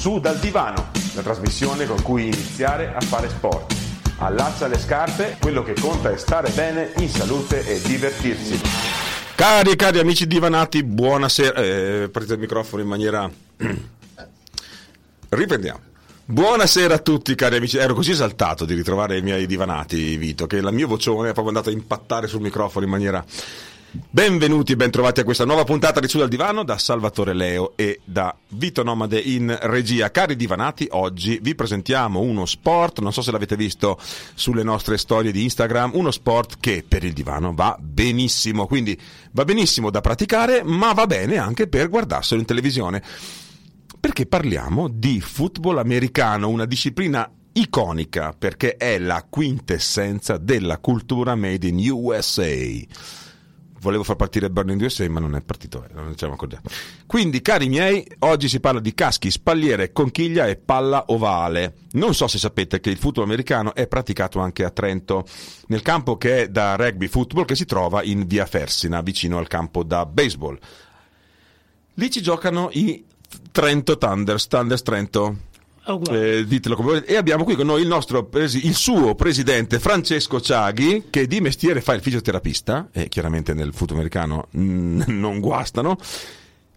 Su dal divano, la trasmissione con cui iniziare a fare sport. Allaccia le scarpe, quello che conta è stare bene, in salute e divertirsi. Cari cari amici divanati, buonasera. Eh, partite il microfono in maniera. Riprendiamo. Buonasera a tutti cari amici, ero così esaltato di ritrovare i miei divanati Vito che la mia vocione è proprio andata a impattare sul microfono in maniera Benvenuti e bentrovati a questa nuova puntata di Su dal Divano da Salvatore Leo e da Vito Nomade in regia. Cari divanati, oggi vi presentiamo uno sport, non so se l'avete visto sulle nostre storie di Instagram, uno sport che per il divano va benissimo, quindi va benissimo da praticare, ma va bene anche per guardarselo in televisione. Perché parliamo di football americano, una disciplina iconica perché è la quintessenza della cultura made in USA volevo far partire Burning USA ma non è partito, eh, non diciamo accordiamo. Quindi cari miei, oggi si parla di caschi, spalliere, conchiglia e palla ovale. Non so se sapete che il football americano è praticato anche a Trento, nel campo che è da rugby football che si trova in via Fersina, vicino al campo da baseball. Lì ci giocano i Trento Thunders, Thunders Trento eh, ditelo come volete. E abbiamo qui con noi il, nostro presi- il suo presidente Francesco Ciaghi, che di mestiere fa il fisioterapista, e chiaramente nel football americano mm, non guastano,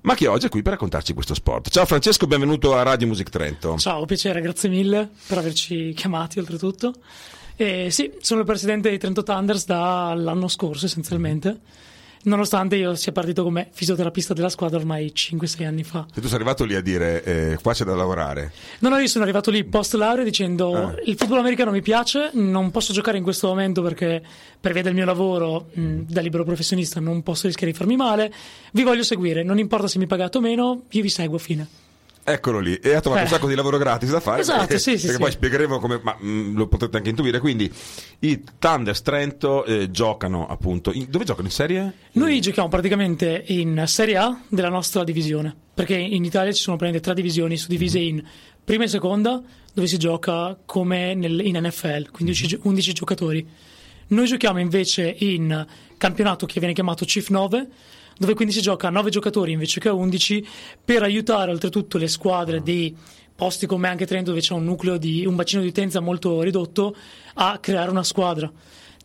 ma che oggi è qui per raccontarci questo sport. Ciao Francesco, benvenuto a Radio Music Trento. Ciao, piacere, grazie mille per averci chiamati oltretutto. E sì, sono il presidente di Trento Thunders dall'anno scorso essenzialmente nonostante io sia partito come fisioterapista della squadra ormai 5-6 anni fa. E tu sei arrivato lì a dire eh, qua c'è da lavorare? No, no, io sono arrivato lì post laurea dicendo ah. il football americano mi piace, non posso giocare in questo momento perché per via del mio lavoro mh, da libero professionista non posso rischiare di farmi male, vi voglio seguire, non importa se mi pagate o meno, io vi seguo, fine. Eccolo lì, e ha trovato eh. un sacco di lavoro gratis da fare. Esatto, perché, sì, sì, perché sì. poi spiegheremo come, ma mh, mm, lo potete anche intuire. Quindi i Thunders Trento eh, giocano appunto. In, dove giocano in serie? Noi giochiamo praticamente in Serie A della nostra divisione. Perché in Italia ci sono praticamente tre divisioni suddivise mm-hmm. in prima e seconda, dove si gioca come nel, in NFL, quindi mm-hmm. 11 giocatori. Noi giochiamo invece in campionato che viene chiamato Chief 9 dove quindi si gioca a 9 giocatori invece che a 11 per aiutare oltretutto le squadre di posti come anche Trento dove c'è un nucleo di un bacino di utenza molto ridotto a creare una squadra.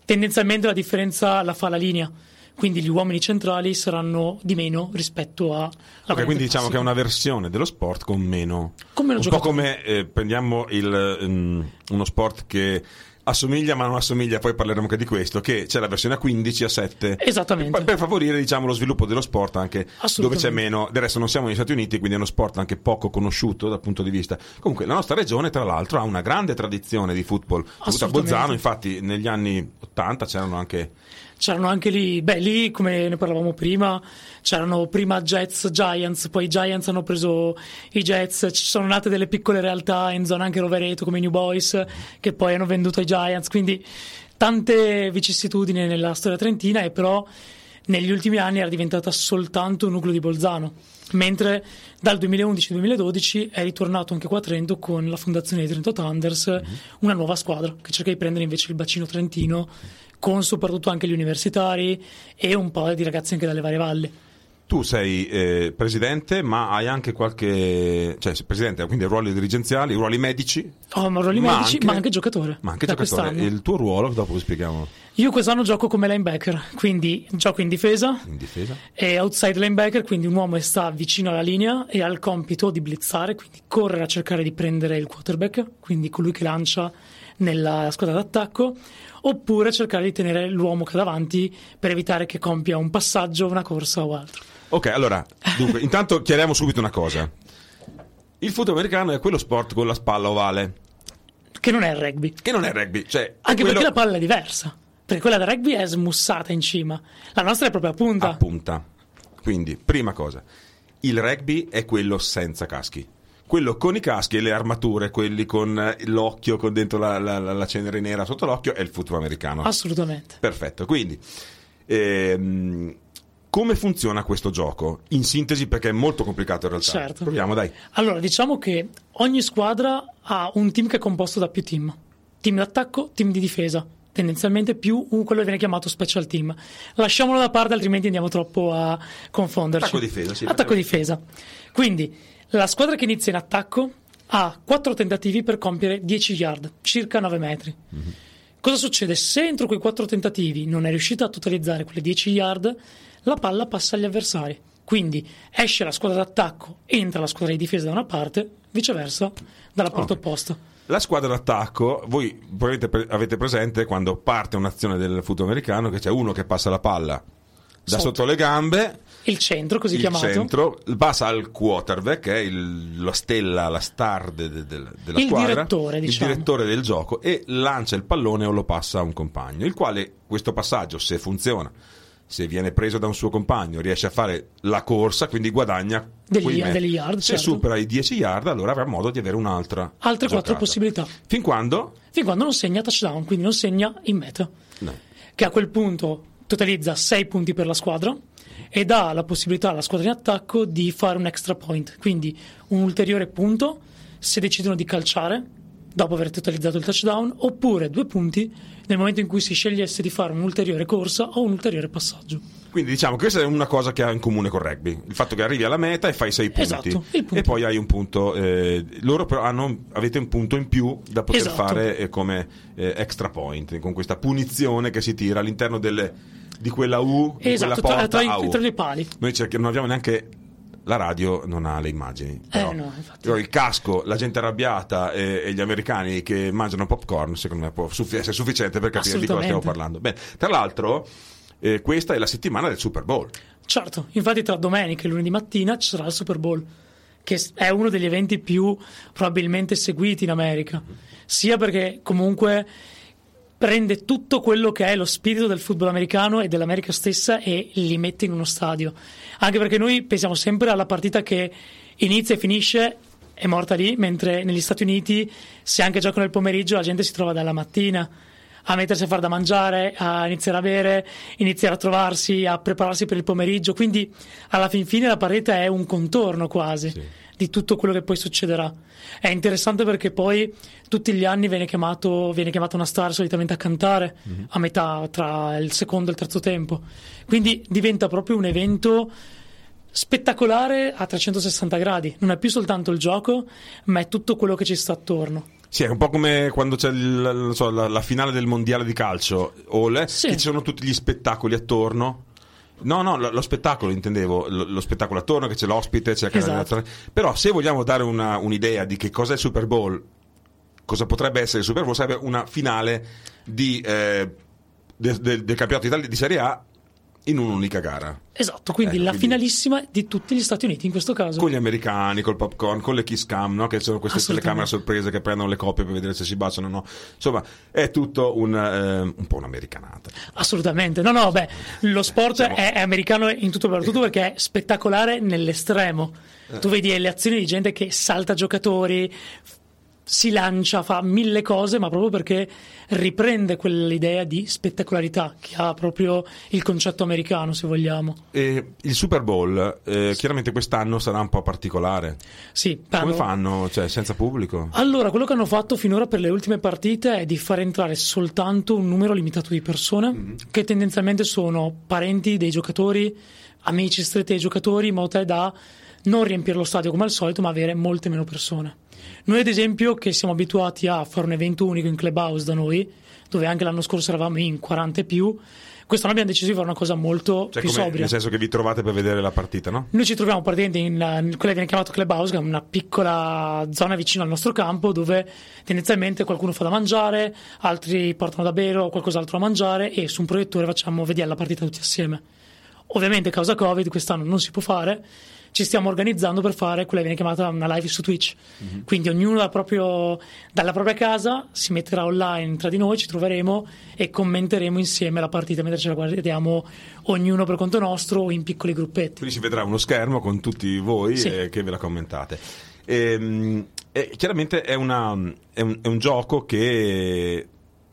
Tendenzialmente la differenza la fa la linea quindi gli uomini centrali saranno di meno rispetto a Ok, quindi diciamo che è una versione dello sport con meno con meno un giocatori. po' come eh, prendiamo il, um, uno sport che assomiglia ma non assomiglia, poi parleremo anche di questo, che c'è la versione a 15 a 7. Esattamente. Per favorire diciamo, lo sviluppo dello sport anche dove c'è meno, del resto non siamo negli Stati Uniti, quindi è uno sport anche poco conosciuto dal punto di vista. Comunque la nostra regione tra l'altro ha una grande tradizione di football, a Bolzano, infatti negli anni 80 c'erano anche c'erano anche lì, beh lì come ne parlavamo prima, c'erano prima Jets, Giants, poi i Giants hanno preso i Jets, ci sono nate delle piccole realtà in zona anche Rovereto come i New Boys che poi hanno venduto ai Giants, quindi tante vicissitudini nella storia trentina e però negli ultimi anni era diventata soltanto un nucleo di Bolzano, mentre dal 2011-2012 è ritornato anche qua a Trento con la fondazione di Trento Thunders, mm-hmm. una nuova squadra che cerca di prendere invece il bacino trentino con soprattutto anche gli universitari e un po' di ragazzi anche dalle varie valli. Tu sei eh, presidente, ma hai anche qualche. cioè, presidente, quindi ruoli dirigenziali, ruoli medici. Oh, ma ruoli ma medici, anche, ma anche giocatore. Ma anche giocatore. Quest'anno. Il tuo ruolo, dopo lo spieghiamo. Io quest'anno gioco come linebacker, quindi gioco in difesa. In difesa. E outside linebacker, quindi un uomo che sta vicino alla linea e ha il compito di blitzare, quindi correre a cercare di prendere il quarterback, quindi colui che lancia nella squadra d'attacco oppure cercare di tenere l'uomo che davanti per evitare che compia un passaggio, una corsa o altro. Ok, allora, dunque, intanto chiariamo subito una cosa. Il football americano è quello sport con la spalla ovale. Che non è il rugby. Che non è il rugby. Cioè, Anche quello... perché la palla è diversa. Perché quella da rugby è smussata in cima. La nostra è proprio a punta. A punta. Quindi, prima cosa. il rugby è quello senza caschi. Quello con i caschi e le armature, quelli con eh, l'occhio, con dentro la, la- la- cenere nera sotto l'occhio, è il football americano. Assolutamente. Perfetto, quindi ehm, come funziona questo gioco? In sintesi, perché è molto complicato in realtà. Certo. Proviamo, dai. Allora, diciamo che ogni squadra ha un team che è composto da più team. Team d'attacco, team di difesa. Tendenzialmente più un, quello che viene chiamato special team. Lasciamolo da parte, altrimenti andiamo troppo a confonderci. Attacco-difesa, sì. Attacco-difesa. Quindi, la squadra che inizia in attacco ha 4 tentativi per compiere 10 yard, circa 9 metri. Mhm. Cosa succede? Se entro quei 4 tentativi non è riuscita a totalizzare quelle 10 yard, la palla passa agli avversari. Quindi esce la squadra d'attacco, entra la squadra di difesa da una parte, viceversa dalla parte Ok. opposta. La squadra d'attacco, voi probabilmente avete presente quando parte un'azione del football americano che c'è uno che passa la palla da Sotto. sotto le gambe, Il centro, così il chiamato, centro, passa al quarterback, che è il- la stella, la star de- de- de- della Il squadra, direttore, diciamo. il direttore del gioco, e lancia il pallone o lo passa a un compagno, il quale questo passaggio, se funziona, se viene preso da un suo compagno, riesce a fare la corsa, quindi guadagna Degli- degli yard, Se certo. supera i 10 yard, allora avrà modo di avere un'altra altre 4 giocata. possibilità. Fin quando? Fin quando non segna touchdown, quindi non segna in meta. No. che a quel punto totalizza 6 punti per la squadra e dà la possibilità alla squadra in attacco di fare un extra point, quindi un ulteriore punto se decidono di calciare dopo aver totalizzato il touchdown, oppure due punti nel momento in cui si scegliesse di fare un'ulteriore corsa o un ulteriore passaggio. Quindi diciamo che questa è una cosa che ha in comune con il rugby, il fatto che arrivi alla meta e fai 6 punti Esatto, e poi hai un punto, eh, loro però hanno, avete un punto in più da poter Esatto. fare eh, come eh, extra point, con questa punizione che si tira all'interno delle, di quella U, di Esatto, quella tra, porta tra a i, tra i due pali. Noi cerchiamo, non abbiamo neanche la radio non ha le immagini. Però, Eh, no, infatti. il casco, la gente arrabbiata e, e gli americani che mangiano popcorn, secondo me può suffi- essere sufficiente per capire di cosa stiamo parlando. Bene, tra l'altro, eh, questa è la settimana del Super Bowl. Certo, infatti tra domenica e lunedì mattina ci sarà il Super Bowl, che è uno degli eventi più probabilmente seguiti in America, sia perché comunque prende tutto quello che è lo spirito del football americano e dell'America stessa e li mette in uno stadio. Anche perché noi pensiamo sempre alla partita che inizia e finisce è morta lì, mentre negli Stati Uniti se anche gioca nel pomeriggio la gente si trova dalla mattina a mettersi a fare da mangiare, a iniziare a bere, iniziare a trovarsi, a prepararsi per il pomeriggio. Quindi alla fin fine la partita è un contorno quasi di tutto quello che poi succederà. È interessante perché poi tutti gli anni viene, chiamato, viene chiamata una star solitamente a cantare a metà tra il secondo e il terzo tempo. Quindi diventa proprio un evento spettacolare a 360 gradi. Non è più soltanto il gioco, ma è tutto quello che ci sta attorno. Sì, è un po' come quando c'è il- so, la, la finale del mondiale di calcio, Ole, Sì. che ci sono tutti gli spettacoli attorno. No, no, lo, lo spettacolo intendevo, lo, lo spettacolo attorno, che c'è l'ospite, c'è il Esatto. canale- Però se vogliamo dare una- un'idea di che cosa è il Super Bowl, cosa potrebbe essere il Super Bowl, sarebbe una finale di, eh, del- del- del campionato Italia di Serie A in un'unica gara. Esatto, quindi Ecco, la quindi- finalissima di tutti gli Stati Uniti in questo caso. Con gli americani, col popcorn, con le kiss cam, no? che sono queste telecamere sorprese che prendono le coppie per vedere se si baciano o no. Insomma, è tutto un, eh, un po' un'americanata. Assolutamente, no, no, beh, lo sport Siamo- è, è americano in tutto e per tutto perché è spettacolare nell'estremo. Eh. Tu vedi le azioni di gente che salta giocatori, si lancia, fa mille cose, ma proprio perché riprende quell'idea di spettacolarità che ha proprio il concetto americano, se vogliamo. E il Super Bowl, eh, chiaramente quest'anno sarà un po' particolare. Sì, Come hanno- fanno? Cioè, senza pubblico? Allora, quello che hanno fatto finora per le ultime partite è di far entrare soltanto un numero limitato di persone, Mm-hmm. che tendenzialmente sono parenti dei giocatori, amici stretti dei giocatori, in modo tale da non riempire lo stadio come al solito, ma avere molte meno persone. Noi, ad esempio, che siamo abituati a fare un evento unico in clubhouse da noi, dove anche l'anno scorso eravamo in 40 e più, quest'anno abbiamo deciso di fare una cosa molto Cioè, più come- sobria. nel senso che vi trovate per vedere la partita, no? Noi ci troviamo praticamente in, in quella che viene chiamata clubhouse, che è una piccola zona vicino al nostro campo dove tendenzialmente qualcuno fa da mangiare, altri portano da bere o qualcos'altro da mangiare e su un proiettore facciamo vedere la partita tutti assieme. Ovviamente, a causa Covid, quest'anno non si può fare. Ci stiamo organizzando per fare quella che viene chiamata una live su Twitch. Mm-hmm. Quindi ognuno dal proprio, dalla propria casa si metterà online tra di noi, ci troveremo e commenteremo insieme la partita mentre ce la guardiamo ognuno per conto nostro o in piccoli gruppetti. Quindi si vedrà uno schermo con tutti voi sì. eh, che ve la commentate. E, ehm, e chiaramente è, una, è, un, è un gioco che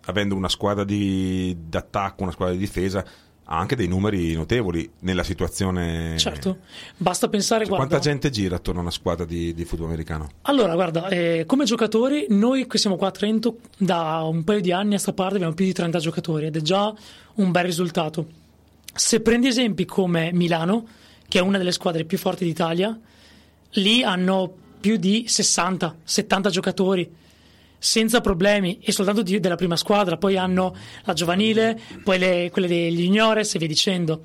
avendo una squadra di, d'attacco, una squadra di difesa, ha anche dei numeri notevoli nella situazione. Certo, basta pensare. Cioè, guarda, quanta gente gira attorno a una squadra di, di football americano? Allora, guarda, eh, come giocatori, noi che siamo qua a Trento da un paio di anni a sta parte abbiamo più di 30 giocatori ed è già un bel risultato. Se prendi esempi come Milano, che è una delle squadre più forti d'Italia, lì hanno più di 60-70 giocatori senza problemi e soltanto di, della prima squadra, poi hanno la giovanile, poi le, quelle degli juniores e via dicendo.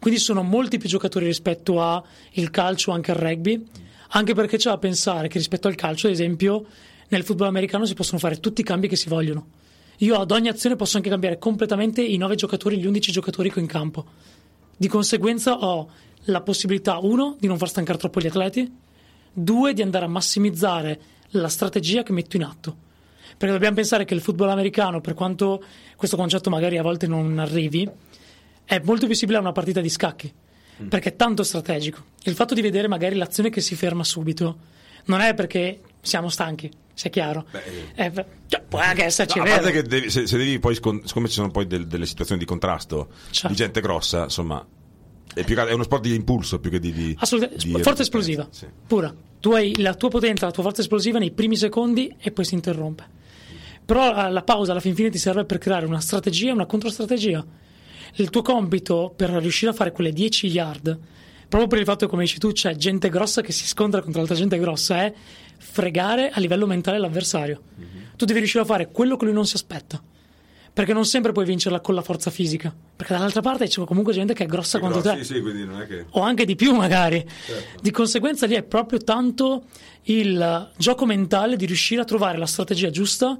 Quindi sono molti più giocatori rispetto al calcio, anche al rugby, anche perché c'è da pensare che rispetto al calcio, ad esempio, nel football americano si possono fare tutti i cambi che si vogliono. Io ad ogni azione posso anche cambiare completamente i 9 giocatori, gli 11 giocatori che ho in campo. Di conseguenza ho la possibilità, uno, di non far stancare troppo gli atleti, due, di andare a massimizzare la strategia che metto in atto. Perché dobbiamo pensare che il football americano, per quanto questo concetto magari a volte non arrivi, è molto più simile a una partita di scacchi, mm. perché è tanto strategico. Il fatto di vedere magari l'azione che si ferma subito non è perché siamo stanchi, sia chiaro. Beh, eh, cioè, può anche esserci no, a parte che devi, se, se, devi poi, siccome ci sono poi del, delle situazioni di contrasto certo. di gente grossa, insomma, è, più, è, uno sport di impulso più che di. di Assolutamente. Di forza esplosiva, sì. pura. Tu hai la tua potenza, la tua forza esplosiva nei primi secondi e poi si interrompe. Però la pausa alla fin fine ti serve per creare una strategia e una controstrategia. Il tuo compito per riuscire a fare quelle 10 yard, proprio per il fatto che, come dici tu, c'è gente grossa che si scontra contro altra gente grossa, è fregare a livello mentale l'avversario. Mm-hmm. Tu devi riuscire a fare quello che lui non si aspetta. Perché non sempre puoi vincerla con la forza fisica. Perché dall'altra parte c'è comunque gente che è grossa quanto te. Sì, sì, quindi non è che... O anche di più, magari. Certo. Di conseguenza, lì è proprio tanto il gioco mentale di riuscire a trovare la strategia giusta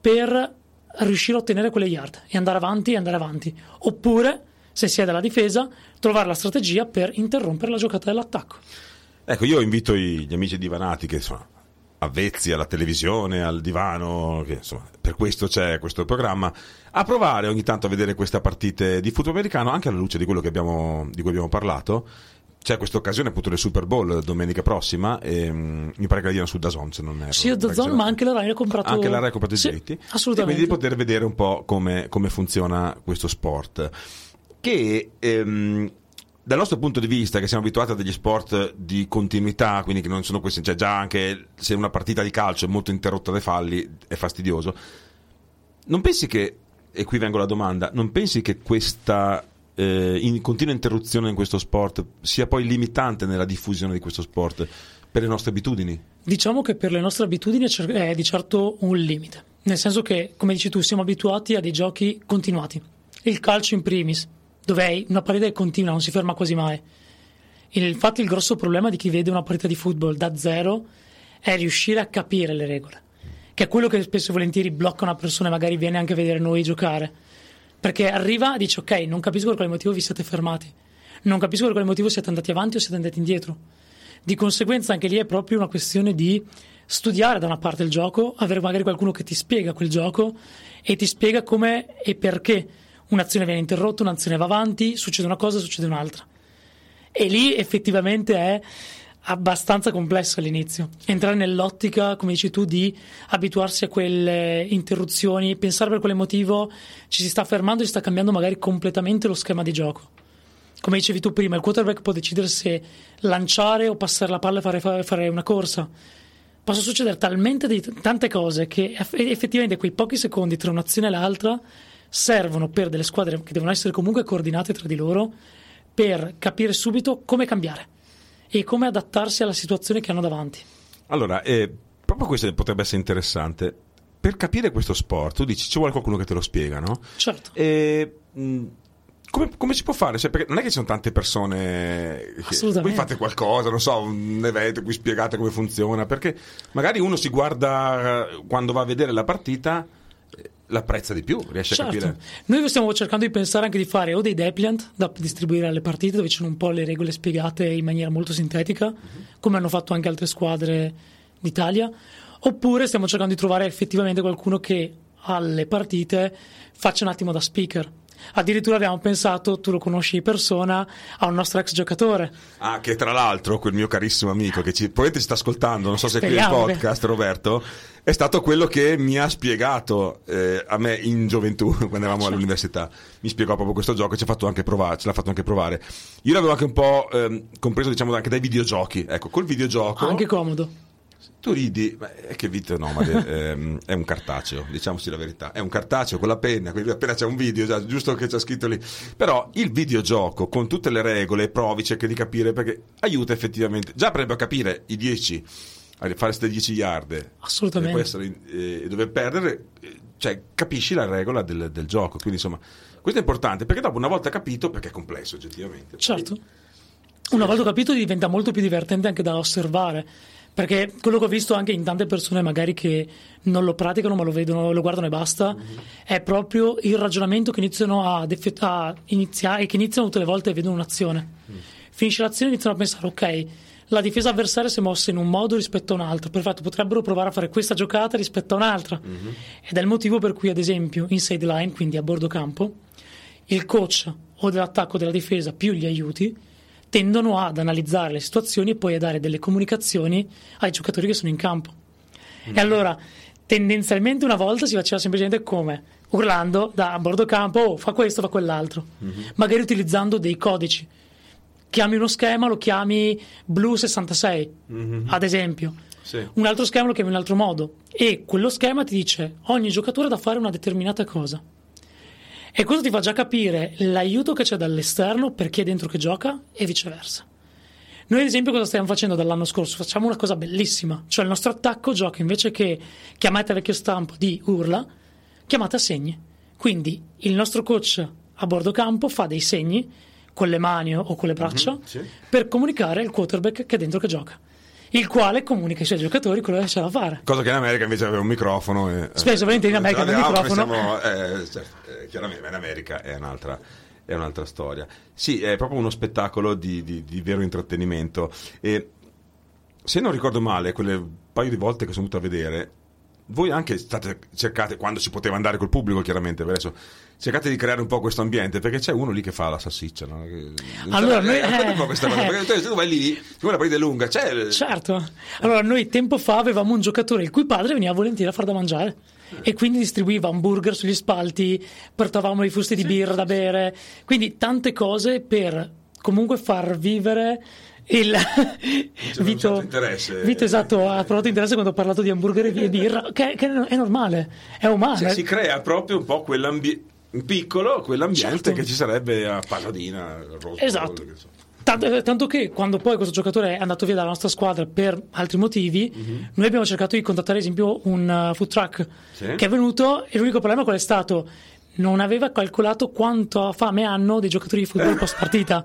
per riuscire a ottenere quelle yard e andare avanti e andare avanti. Oppure, se si è della difesa, trovare la strategia per interrompere la giocata dell'attacco. Ecco, io invito gli amici divanati che sono avvezzi alla televisione, al divano, che insomma, per questo c'è questo programma, a provare ogni tanto a vedere queste partite di football americano, anche alla luce di quello abbiamo, di cui abbiamo parlato c'è questa occasione appunto del Super Bowl domenica prossima e um, mi pare che la diano su Dazon se non erro. Sì Dazon ma anche la Rai ha comprato anche la Rai ha comprato i sì, diritti assolutamente. Quindi di poter vedere un po' come, come funziona questo sport. Che ehm, dal nostro punto di vista che siamo abituati a degli sport di continuità quindi che non sono questi cioè già anche se una partita di calcio è molto interrotta dai falli è fastidioso non pensi che e qui vengo alla domanda non pensi che questa eh, in continua interruzione in questo sport sia poi limitante nella diffusione di questo sport per le nostre abitudini? Diciamo che per le nostre abitudini è di certo un limite, nel senso che, come dici tu, siamo abituati a dei giochi continuati. Il calcio in primis, dove è una partita continua, non si ferma quasi mai. Infatti il grosso problema di chi vede una partita di football da zero è riuscire a capire le regole, che è quello che spesso e volentieri blocca una persona e magari viene anche a vedere noi giocare perché arriva e dice: Ok, non capisco per quale motivo vi siete fermati, non capisco per quale motivo siete andati avanti o siete andati indietro. Di conseguenza, anche lì è proprio una questione di studiare da una parte il gioco, avere magari qualcuno che ti spiega quel gioco e ti spiega come e perché un'azione viene interrotta, un'azione va avanti, succede una cosa, succede un'altra. E lì effettivamente è abbastanza complesso all'inizio. Entrare nell'ottica, come dici tu, di abituarsi a quelle interruzioni, pensare per quale motivo ci si sta fermando e si sta cambiando magari completamente lo schema di gioco. Come dicevi tu prima, il quarterback può decidere se lanciare o passare la palla e fare, fare una corsa. Possono succedere talmente di tante cose che effettivamente quei pochi secondi tra un'azione e l'altra servono per delle squadre che devono essere comunque coordinate tra di loro per capire subito come cambiare e come adattarsi alla situazione che hanno davanti. Allora, eh, proprio questo potrebbe essere interessante. Per capire questo sport, tu dici ci vuole qualcuno che te lo spiega, no? Certo. E, mh, come, come, si può fare? Cioè, non è che ci sono tante persone che voi fate qualcosa, non so, un evento in cui spiegate come funziona, perché magari uno si guarda quando va a vedere la partita l'apprezza di più, riesce Certo. a capire. Noi stiamo cercando di pensare anche di fare o dei depliant da distribuire alle partite dove ci sono un po' le regole spiegate in maniera molto sintetica, come hanno fatto anche altre squadre d'Italia, oppure stiamo cercando di trovare effettivamente qualcuno che alle partite faccia un attimo da speaker. Addirittura abbiamo pensato, tu lo conosci di persona, a un nostro ex giocatore. Ah, che tra l'altro quel mio carissimo amico che ci, probabilmente ci sta ascoltando, non so se è qui il Speriamo, beh. podcast, Roberto, è stato quello che mi ha spiegato eh, a me in gioventù, quando eravamo all'università. Mi spiegò proprio questo gioco e ci ha fatto anche provare, ce l'ha fatto anche provare. Io l'avevo anche un po' ehm, compreso, diciamo, anche dai videogiochi. Ecco, col videogioco. Anche comodo. Tu ridi, ma è che Vito Nomade ehm, è un cartaceo, diciamoci la verità, è un cartaceo con la penna, quindi appena c'è un video, già, giusto che c'è scritto lì. Però il videogioco con tutte le regole, provi, cerchi di capire perché aiuta effettivamente. Già proprio a capire i 10, a fare queste 10 yard, Assolutamente. e essere, eh, dove perdere, eh, cioè capisci la regola del, del gioco. Quindi insomma, questo è importante perché dopo una volta capito, perché è complesso oggettivamente. Certo. Una volta capito diventa molto più divertente anche da osservare. Perché quello che ho visto anche in tante persone magari che non lo praticano ma lo vedono, lo guardano e basta, è proprio il ragionamento che iniziano a, defe- a iniziare e che iniziano tutte le volte e vedono un'azione. Finisce l'azione e iniziano a pensare, ok, la difesa avversaria si è mossa in un modo rispetto a un altro, perfetto, potrebbero provare a fare questa giocata rispetto a un'altra. Ed è il motivo per cui, ad esempio, in sideline, quindi a bordo campo, il coach o dell'attacco o della difesa più gli aiuti tendono ad analizzare le situazioni e poi a dare delle comunicazioni ai giocatori che sono in campo. E allora, tendenzialmente una volta si faceva semplicemente come? Urlando da a bordo campo, oh, fa questo, fa quell'altro. Magari utilizzando dei codici. Chiami uno schema, lo chiami blu 66, ad esempio. Sì. Un altro schema lo chiami in un altro modo. E quello schema ti dice ogni giocatore ha da fare una determinata cosa. E questo ti fa già capire l'aiuto che c'è dall'esterno per chi è dentro che gioca e viceversa. Noi, ad esempio, cosa stiamo facendo dall'anno scorso? Facciamo una cosa bellissima. Cioè, il nostro attacco gioca invece che chiamate vecchio stampo di urla, chiamate a segni. Quindi il nostro coach a bordo campo fa dei segni con le mani o con le braccia sì. per comunicare al quarterback che è dentro che gioca. Il quale comunica ai suoi giocatori quello che c'è da fare. Cosa che in America invece aveva un microfono. E, Spesso, volentieri, in America aveva un microfono. siamo- eh, certo, eh, chiaramente, ma in America è un'altra, è un'altra storia. Sì, è proprio uno spettacolo di, di- di vero intrattenimento. E se non ricordo male, quelle paio di volte che sono venuto a vedere, voi anche state cercate, quando si poteva andare col pubblico, chiaramente, adesso, cercate di creare un po' questo ambiente, perché c'è uno lì che fa la salsiccia. No? Allora, noi- racconta un po' eh, questa cosa, perché tu- vai lì, siccome la partita è lunga, c'è. Certo. Allora, noi tempo fa avevamo un giocatore il cui padre veniva volentieri a far da mangiare e quindi distribuiva hamburger sugli spalti, portavamo i fusti di birra da bere, quindi tante cose per comunque far vivere il Vito, certo. Vito esatto ha provato interesse quando ho parlato di hamburger e birra che, che è normale è umano Cioè, eh. si crea proprio un po' quell'ambiente piccolo, quell'ambiente Certo. che ci sarebbe a Pasadena, Rose Esatto. che so. Tanto, eh, tanto che quando poi questo giocatore è andato via dalla nostra squadra per altri motivi, noi abbiamo cercato di contattare ad esempio un uh, food truck Sì. che è venuto e l'unico problema qual è stato? Non aveva calcolato quanto fame hanno dei giocatori di football post partita.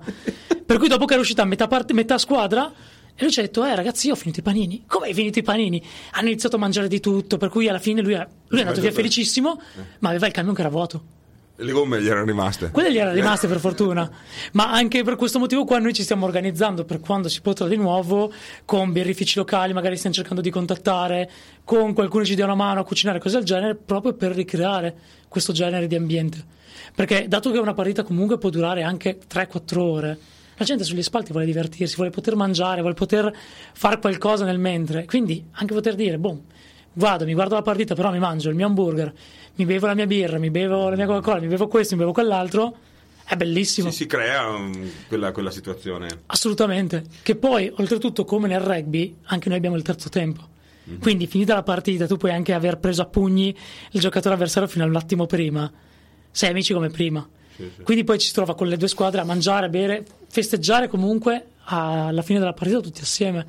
per cui dopo che era uscita a metà, parte- metà squadra, e lui ci ha detto, eh ragazzi, io ho finito i panini. Come hai finito i panini? Hanno iniziato a mangiare di tutto, per cui alla fine lui, è- lui è andato via felicissimo, ma aveva il camion che era vuoto. Le gomme gli erano rimaste. Quelle gli erano rimaste per fortuna, ma anche per questo motivo qua noi ci stiamo organizzando per quando si potrà di nuovo con birrifici locali, magari stiamo cercando di contattare, con qualcuno che ci dia una mano a cucinare, cose del genere, proprio per ricreare questo genere di ambiente. Perché dato che una partita comunque può durare anche 3-4 ore, la gente sugli spalti vuole divertirsi, vuole poter mangiare, vuole poter fare qualcosa nel mentre, quindi anche poter dire, boh, vado, mi guardo la partita, però mi mangio il mio hamburger, mi bevo la mia birra, mi bevo la mia Coca-Cola, mi bevo questo, mi bevo quell'altro, è bellissimo. Si, si crea um, quella, quella situazione. Assolutamente. Che poi, oltretutto, come nel rugby, anche noi abbiamo il terzo tempo. Quindi, finita la partita, tu puoi anche aver preso a pugni il giocatore avversario fino a un attimo prima. Sei amici come prima. Quindi poi ci si trova con le due squadre a mangiare, a bere, festeggiare comunque alla fine della partita tutti assieme.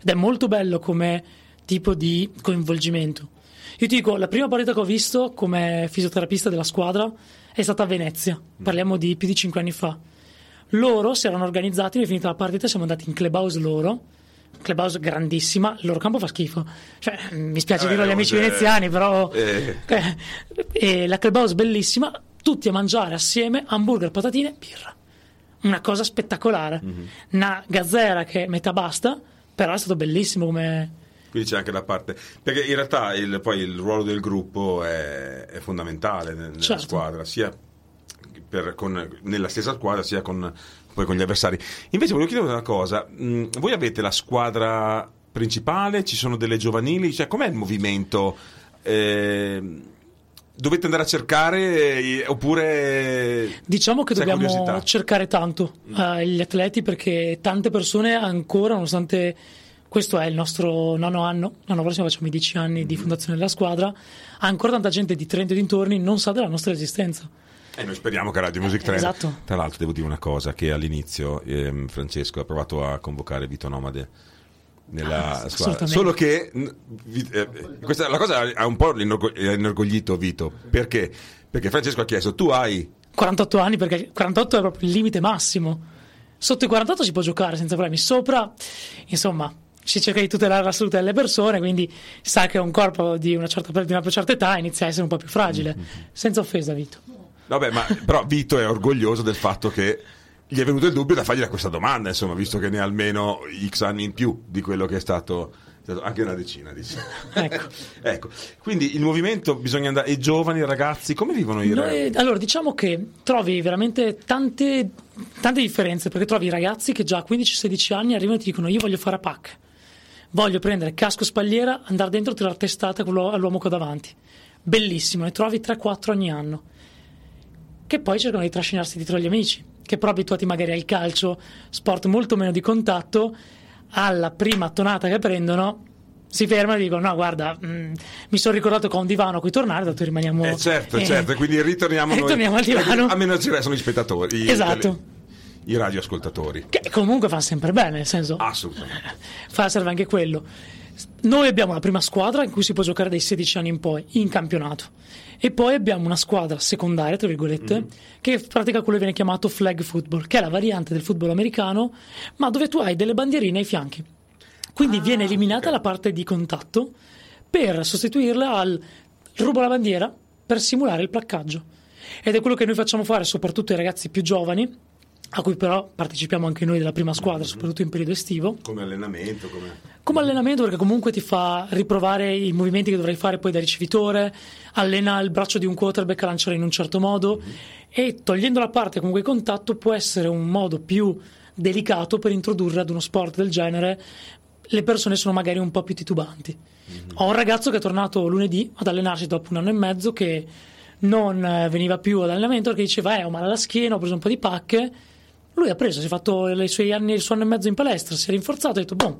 Ed è molto bello come tipo di coinvolgimento. Io ti dico, la prima partita che ho visto come fisioterapista della squadra è stata a Venezia. Parliamo di più di cinque anni fa loro si erano organizzati, noi finita la partita siamo andati in clubhouse loro, Clubhouse grandissima, il loro campo fa schifo. Cioè, mi spiace Eh, dirlo agli amici eh, veneziani, però eh. eh, e la Clubhouse bellissima, tutti a mangiare assieme hamburger, patatine, birra. Una cosa spettacolare. Mhm. Una gazzera che metà basta, però è stato bellissimo come Quindi c'è anche la parte. Perché in realtà il, poi il ruolo del gruppo è, è fondamentale nel- nella Certo. squadra, sia per- con- nella stessa squadra sia con, poi con gli avversari. Invece volevo chiedere una cosa: mh, voi avete la squadra principale? Ci sono delle giovanili? Cioè, com'è il movimento? Eh, dovete andare a cercare eh, oppure. Diciamo che dobbiamo curiosità? cercare tanto eh, gli atleti perché tante persone ancora, nonostante questo è il nostro nono anno, l'anno prossimo facciamo i dieci anni Mm-hmm. di fondazione della squadra, ancora tanta gente di Trento e dintorni non sa della nostra esistenza. E noi speriamo che Radio Music 3. Esatto. Tra l'altro, devo dire una cosa: che all'inizio ehm, Francesco ha provato a convocare Vito Nomade nella Ah, squadra. Solo che eh, questa, la cosa ha un po' inorgoglito Vito. Perché? Perché Francesco ha chiesto: tu hai 48 anni perché 48 è proprio il limite massimo. Sotto i 48 si può giocare senza problemi, sopra, insomma, si cerca di tutelare la salute delle persone, quindi sa che un corpo di una certa, di una certa età inizia a essere un po' più fragile. Mm-hmm. Senza offesa, Vito. Vabbè, ma però Vito è orgoglioso del fatto che gli è venuto il dubbio da fargli questa domanda, insomma, visto che ne ha almeno X anni in più di quello che è stato, anche una decina, dice. Ecco. ecco, quindi il movimento bisogna andare, i giovani, i ragazzi, come vivono i ragazzi? Allora, diciamo che trovi veramente tante, tante differenze, perché trovi ragazzi che già a 15-16 anni arrivano e ti dicono io voglio fare a pack, voglio prendere casco spalliera, andare dentro e tirare testata all'uomo qua davanti. Bellissimo, ne trovi 3-4 ogni anno. Che poi cercano di trascinarsi dietro gli amici, che però abituati magari al calcio, sport molto meno di contatto, alla prima tonata che prendono si fermano e dicono no guarda mm, mi sono ricordato che ho un divano a cui tornare dato rimaniamo Eh, certo, eh, certo, quindi ritorniamo, noi- ritorniamo al divano A meno ci restano gli spettatori, Esatto. I radioascoltatori. che comunque fa sempre bene nel senso Assolutamente. fa serve anche quello. Noi abbiamo la prima squadra in cui si può giocare dai 16 anni in poi in campionato. E poi abbiamo una squadra secondaria tra virgolette che pratica quello che viene chiamato flag football che è la variante del football americano ma dove tu hai delle bandierine ai fianchi. Quindi viene eliminata la parte di contatto per sostituirla al rubo la bandiera per simulare il placcaggio. Ed è quello che noi facciamo fare soprattutto ai ragazzi più giovani a cui però partecipiamo anche noi della prima squadra soprattutto in periodo estivo. Come allenamento, come... come allenamento perché comunque ti fa riprovare i movimenti che dovrai fare poi da ricevitore, allena il braccio di un quarterback a lanciare in un certo modo. E togliendo la parte comunque di contatto può essere un modo più delicato per introdurre ad uno sport del genere le persone sono magari un po' più titubanti. Ho un ragazzo che è tornato lunedì ad allenarsi dopo un anno e mezzo che non eh, veniva più ad allenamento perché diceva eh ho male alla schiena, ho preso un po' di pacche. Lui ha preso, si è fatto i suoi anni, il suo anno e mezzo in palestra, si è rinforzato e ha detto boom,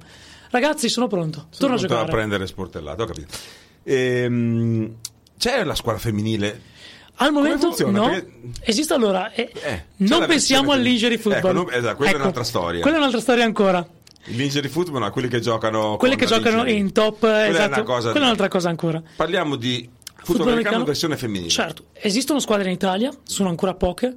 ragazzi sono pronto, torno a Sono giocare. a prendere sportellato, ho capito. Ehm, c'è la squadra femminile? Al momento no, Perché- esiste allora, eh, Eh, non pensiamo al versione lingerie femminile. football. Ecco, non- esatto, quella è un'altra storia. Quella è un'altra storia ancora. Lingerie football, no, quelli che giocano Quelle con che giocano lingerie. in top, Quella è esatto, cosa quella è un'altra cosa ancora. Parliamo di football, americano, versione femminile. Certo, esistono squadre in Italia, sono ancora poche,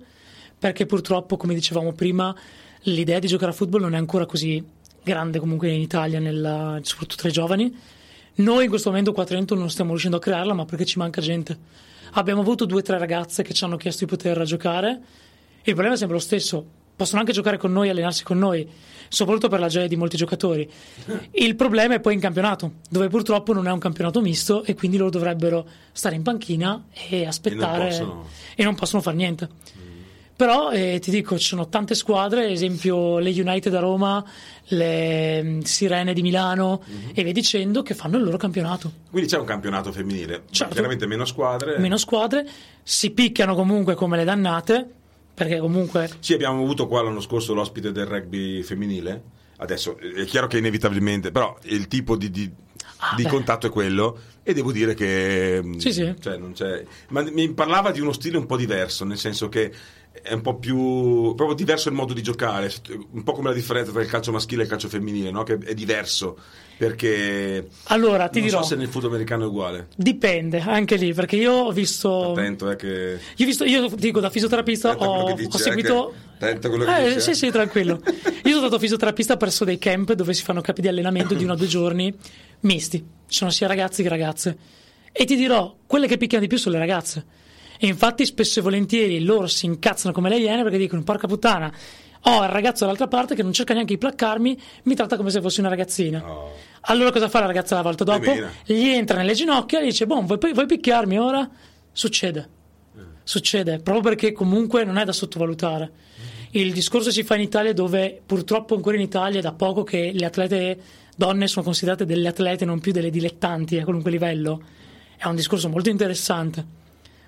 perché purtroppo, come dicevamo prima, l'idea di giocare a football non è ancora così grande comunque in Italia, nella- soprattutto tra i giovani. Noi in questo momento qua a Trento non stiamo riuscendo a crearla, ma perché ci manca gente. Abbiamo avuto due o tre ragazze che ci hanno chiesto di poter giocare. Il problema è sempre lo stesso. Possono anche giocare con noi, allenarsi con noi, soprattutto per la gioia di molti giocatori. Il problema è poi in campionato, dove purtroppo non è un campionato misto e quindi loro dovrebbero stare in panchina e aspettare possono- e non possono fare niente. Però eh, ti dico, ci sono tante squadre, ad esempio le United a Roma, le mm, Sirene di Milano e via dicendo, che fanno il loro campionato. Quindi c'è un campionato femminile. Certo. Chiaramente meno squadre. Meno squadre, si picchiano comunque come le dannate, perché comunque Sì, abbiamo avuto qua l'anno scorso l'ospite del rugby femminile. Adesso è chiaro che inevitabilmente, però il tipo di, di- Ah, di beh. contatto è quello e devo dire che mh, Sì, sì. cioè, non c'è- ma mi parlava di uno stile un po' diverso, nel senso che è un po' più proprio diverso il modo di giocare, un po' come la differenza tra il calcio maschile e il calcio femminile, no? che è diverso perché Allora, ti non dirò, so se nel football americano è uguale. dipende anche lì, perché io ho visto... Attento, eh, che Io, visto, io dico da fisioterapista ho, dici, ho seguito. eh, che- attento quello che Eh, dici, sì, eh. sì, tranquillo. Io sono stato fisioterapista presso dei camp dove si fanno capi di allenamento di uno o due giorni misti. Ci sono sia ragazzi che ragazze. E ti dirò, quelle che picchiano di più sono le ragazze. E infatti, spesso e volentieri loro si incazzano come le iene perché dicono: Porca puttana, ho il ragazzo dall'altra parte che non cerca neanche di placcarmi, mi tratta come se fossi una ragazzina. Allora, cosa fa la ragazza la volta dopo? Gli entra nelle ginocchia e dice: Boh, vuoi, vuoi picchiarmi ora? Succede. Succede, proprio perché comunque non è da sottovalutare. Il discorso si fa in Italia dove purtroppo ancora in Italia è da poco che le atlete donne sono considerate delle atlete, non più delle dilettanti a qualunque livello. È un discorso molto interessante.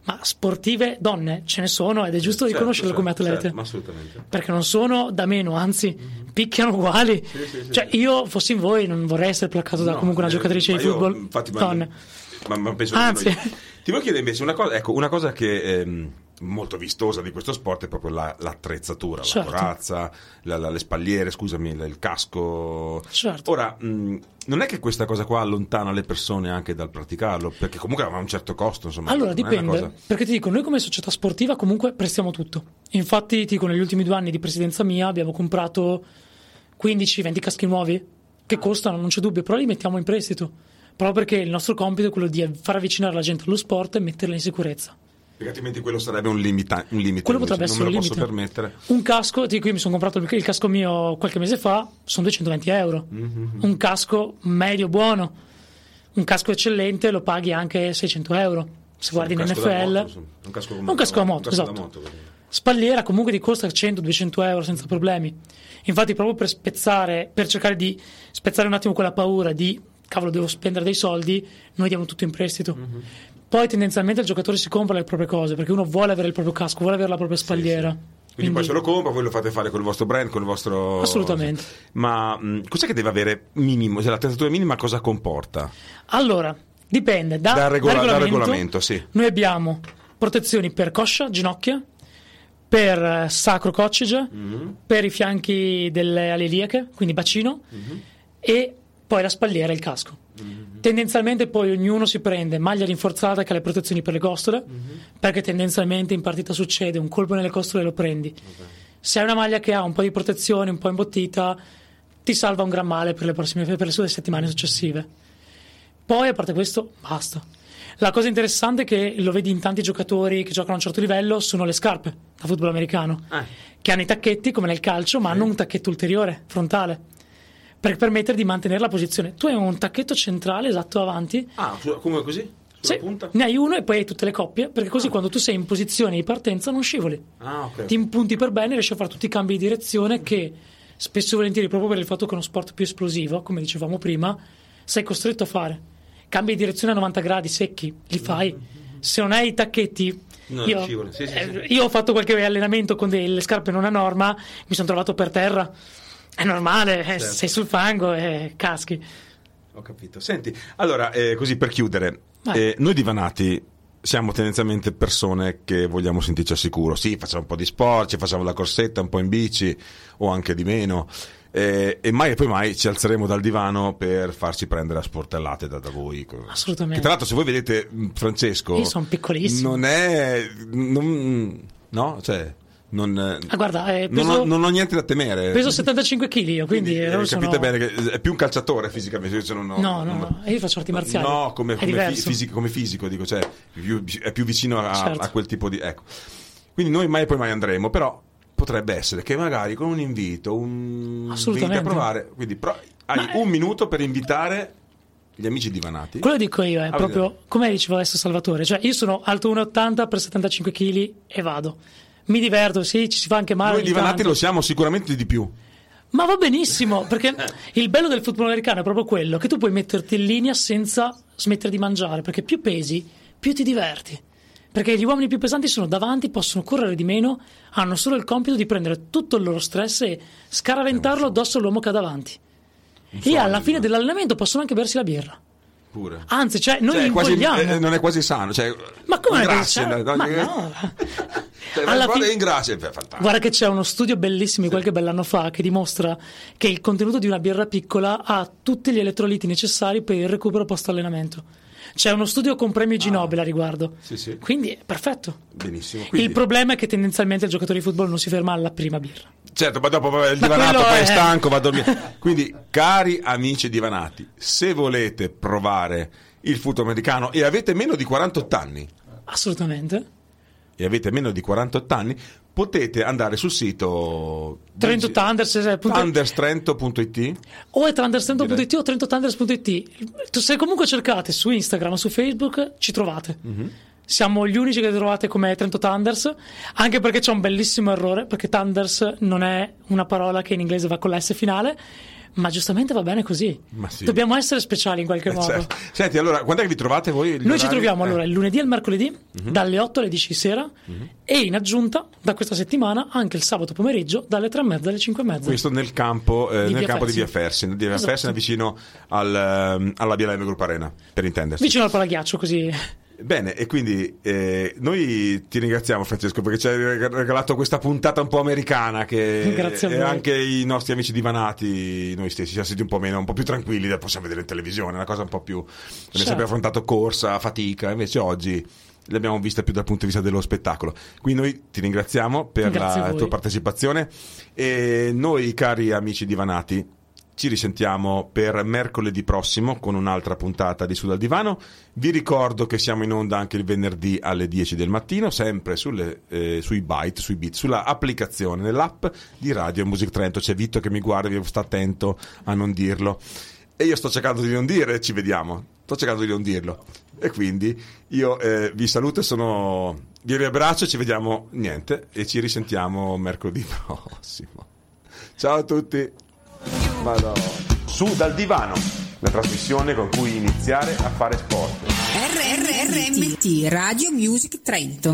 Ma sportive donne ce ne sono ed è giusto Certo, riconoscerle certo, come atlete. certo, assolutamente. Perché non sono da meno, anzi, picchiano uguali. Cioè, io fossi in voi, non vorrei essere placcato da No, comunque una eh, giocatrice di io, football. infatti, donne. Ma, ma penso Anzi. Ti voglio chiedere invece una cosa, ecco, una cosa che è molto vistosa di questo sport è proprio la- l'attrezzatura, Certo. la corazza, la- la- le spalliere, scusami, il il casco. Certo. Ora, mh, non è che questa cosa qua allontana le persone anche dal praticarlo, perché comunque ha un certo costo, insomma. Allora dipende, cosa- perché ti dico, noi come società sportiva comunque prestiamo tutto. Infatti, ti dico, negli ultimi due anni di presidenza mia abbiamo comprato 15-20 caschi nuovi che costano, non c'è dubbio, però li mettiamo in prestito. Proprio perché il nostro compito è quello di far avvicinare la gente allo sport e metterla in sicurezza. Perché altrimenti quello sarebbe un, limita- un limite. Quello potrebbe essere non un limite. permettere. Un casco, ti dico, io mi sono comprato il, il casco mio qualche mese fa, sono 220 euro. Un casco medio buono, un casco eccellente lo paghi anche 600 euro. Se guardi in NFL, moto, un casco, Un casco da moto, un casco esatto. moto. Spalliera comunque ti costa 100-200 euro senza problemi. Infatti, proprio per spezzare, per cercare di spezzare un attimo quella paura di cavolo, devo spendere dei soldi, noi diamo tutto in prestito. Mhm. Poi tendenzialmente il giocatore si compra le proprie cose perché uno vuole avere il proprio casco, vuole avere la propria spalliera. Quindi, poi se lo compra, voi lo fate fare con il vostro brand, con il vostro. Assolutamente. Ma mh, cos'è che deve avere minimo? Cioè, l'attrezzatura minima cosa comporta? Allora, dipende da, Dal regola- dal dal regolamento. regolamento, sì. Noi abbiamo protezioni per coscia, ginocchia, per eh, sacro coccige, Mm-hmm. per i fianchi delle ali iliache, quindi bacino, Mm-hmm. e poi la spalliera e il casco. Tendenzialmente poi ognuno si prende maglia rinforzata che ha le protezioni per le costole, Mm-hmm. perché tendenzialmente in partita succede un colpo nelle costole e lo prendi. Se hai una maglia che ha un po' di protezione, un po' imbottita, ti salva un gran male per le prossime per le sue settimane successive. Poi, a parte questo, basta. La cosa interessante è che lo vedi in tanti giocatori che giocano a un certo livello sono le scarpe da football americano, che hanno i tacchetti come nel calcio, ma hanno un tacchetto ulteriore, frontale, per permettere di mantenere la posizione. Tu hai un tacchetto centrale esatto avanti, Ah, come così? Sì, punta? ne hai uno e poi hai tutte le coppie, perché così quando tu sei in posizione di partenza non scivoli. Ah, ok. Ti impunti per bene e riesci a fare tutti i cambi di direzione che spesso e volentieri, proprio per il fatto che è uno sport più esplosivo, come dicevamo prima, sei costretto a fare. Cambi di direzione a 90 gradi secchi, li fai. Se non hai i tacchetti. No, io, scivoli. Sì, sì, eh, sì. io ho fatto qualche allenamento con delle scarpe non a norma, mi sono trovato per terra. È normale, eh, Certo. sei sul fango e caschi. Ho capito. Senti, allora, eh, così per chiudere, eh, noi divanati siamo tendenzialmente persone che vogliamo sentirci al sicuro. Sì, facciamo un po' di sport, ci facciamo la corsetta, un po' in bici o anche di meno. eh, e mai e poi mai ci alzeremo dal divano per farci prendere a sportellate da, da voi. Assolutamente. Che tra l'altro, se voi vedete mh, Francesco, Io son piccolissimo. Non è. non- no, cioè. Non, Ah, guarda, eh, non peso- ho, non ho niente da temere. Peso 75 kg io, quindi, eh, non capite sono- bene che è più un calciatore fisicamente. io non ho- No, no, non- no, io faccio arti marziali. No, come, come fi- fisico, come fisico, dico, cioè, più- è più vicino a, Certo. a quel tipo di. Ecco. Quindi noi mai e poi mai andremo, però potrebbe essere che magari con un invito, un Assolutamente. inviti a provare. Quindi pro- hai Ma- un minuto per invitare gli amici divanati. Quello dico io, è Ah, proprio vedete. come diceva adesso Salvatore, cioè io sono alto 1,80 per 75 kg e vado. Mi diverto, sì, ci si fa anche male. Noi divanati lo siamo sicuramente di più. Ma va benissimo, perché il bello del football americano è proprio quello, che tu puoi metterti in linea senza smettere di mangiare, perché più pesi, più ti diverti. Perché gli uomini più pesanti sono davanti, possono correre di meno, hanno solo il compito di prendere tutto il loro stress e scaraventarlo addosso all'uomo che ha davanti. E alla fine dell'allenamento possono anche bersi la birra. Pure. Anzi, cioè, noi Cioè, quasi- eh, non è quasi sano. Cioè, Ma come grassi, così? no? Ma no. Cioè, Alla guarda, fine- in grazie. Guarda che c'è uno studio bellissimo di qualche bell'anno fa che dimostra che il contenuto di una birra piccola ha tutti gli elettroliti necessari per il recupero post allenamento. C'è uno studio con premio G Nobel a riguardo. Ah. Sì, sì. Quindi è perfetto. Benissimo. Quindi, Il problema è che tendenzialmente il giocatore di football non si ferma alla prima birra. certo, ma dopo il Ma divanato poi è è- stanco, va a dormire. Quindi, cari amici divanati, se volete provare il football americano e avete meno di 48 anni, Assolutamente. e avete meno di 48 anni, potete andare sul sito Trento Thunders, punto- thunderstrento.it o è tranderstento.it o trentotanders.it. Tu- Se comunque cercate su Instagram o su Facebook, ci trovate. Mhm. Siamo gli unici che trovate come Trento Thunders, anche perché c'è un bellissimo errore, perché Thunders non è una parola che in inglese va con la S finale, ma giustamente va bene così. Sì. Dobbiamo essere speciali in qualche Eh, modo. certo. Senti, allora, quando è che vi trovate voi? Noi ci orari? troviamo Eh. allora il lunedì e il mercoledì dalle 8 alle 10 di sera e in aggiunta da questa settimana anche il sabato pomeriggio dalle 3 e mezza alle 5 e mezza. Questo nel campo, eh, Di nel via campo di via. Fersi, di via Esatto. Fersi, vicino al, ehm, alla BLM Group Arena, per intendersi. Vicino al palaghiaccio così. Bene, e quindi eh, noi ti ringraziamo Francesco perché ci hai regalato questa puntata un po' americana che e anche i nostri amici divanati, noi stessi, siamo stati un po' meno, un po' più tranquilli, la possiamo vedere in televisione, una cosa un po' più... Abbiamo Certo. sempre affrontato corsa, fatica, invece oggi le abbiamo viste più dal punto di vista dello spettacolo. Quindi noi ti ringraziamo per Grazie la voi. tua partecipazione e noi cari amici divanati ci risentiamo per mercoledì prossimo con un'altra puntata di Su dal Divano. Vi ricordo che siamo in onda anche il venerdì alle 10 del mattino, sempre sulle, eh, sui byte, sui bit, sulla applicazione, nell'app di Radio Music Trento. C'è Vitto che mi guarda, vi sta attento a non dirlo. E io sto cercando di non dire, ci vediamo. Sto cercando di non dirlo. E quindi io eh, vi saluto e sono. Vi riabbraccio, ci vediamo niente e ci risentiamo mercoledì prossimo. Ciao a tutti. Madonna. Su dal divano, la trasmissione con cui iniziare a fare sport. RRRMT Radio Music Trento.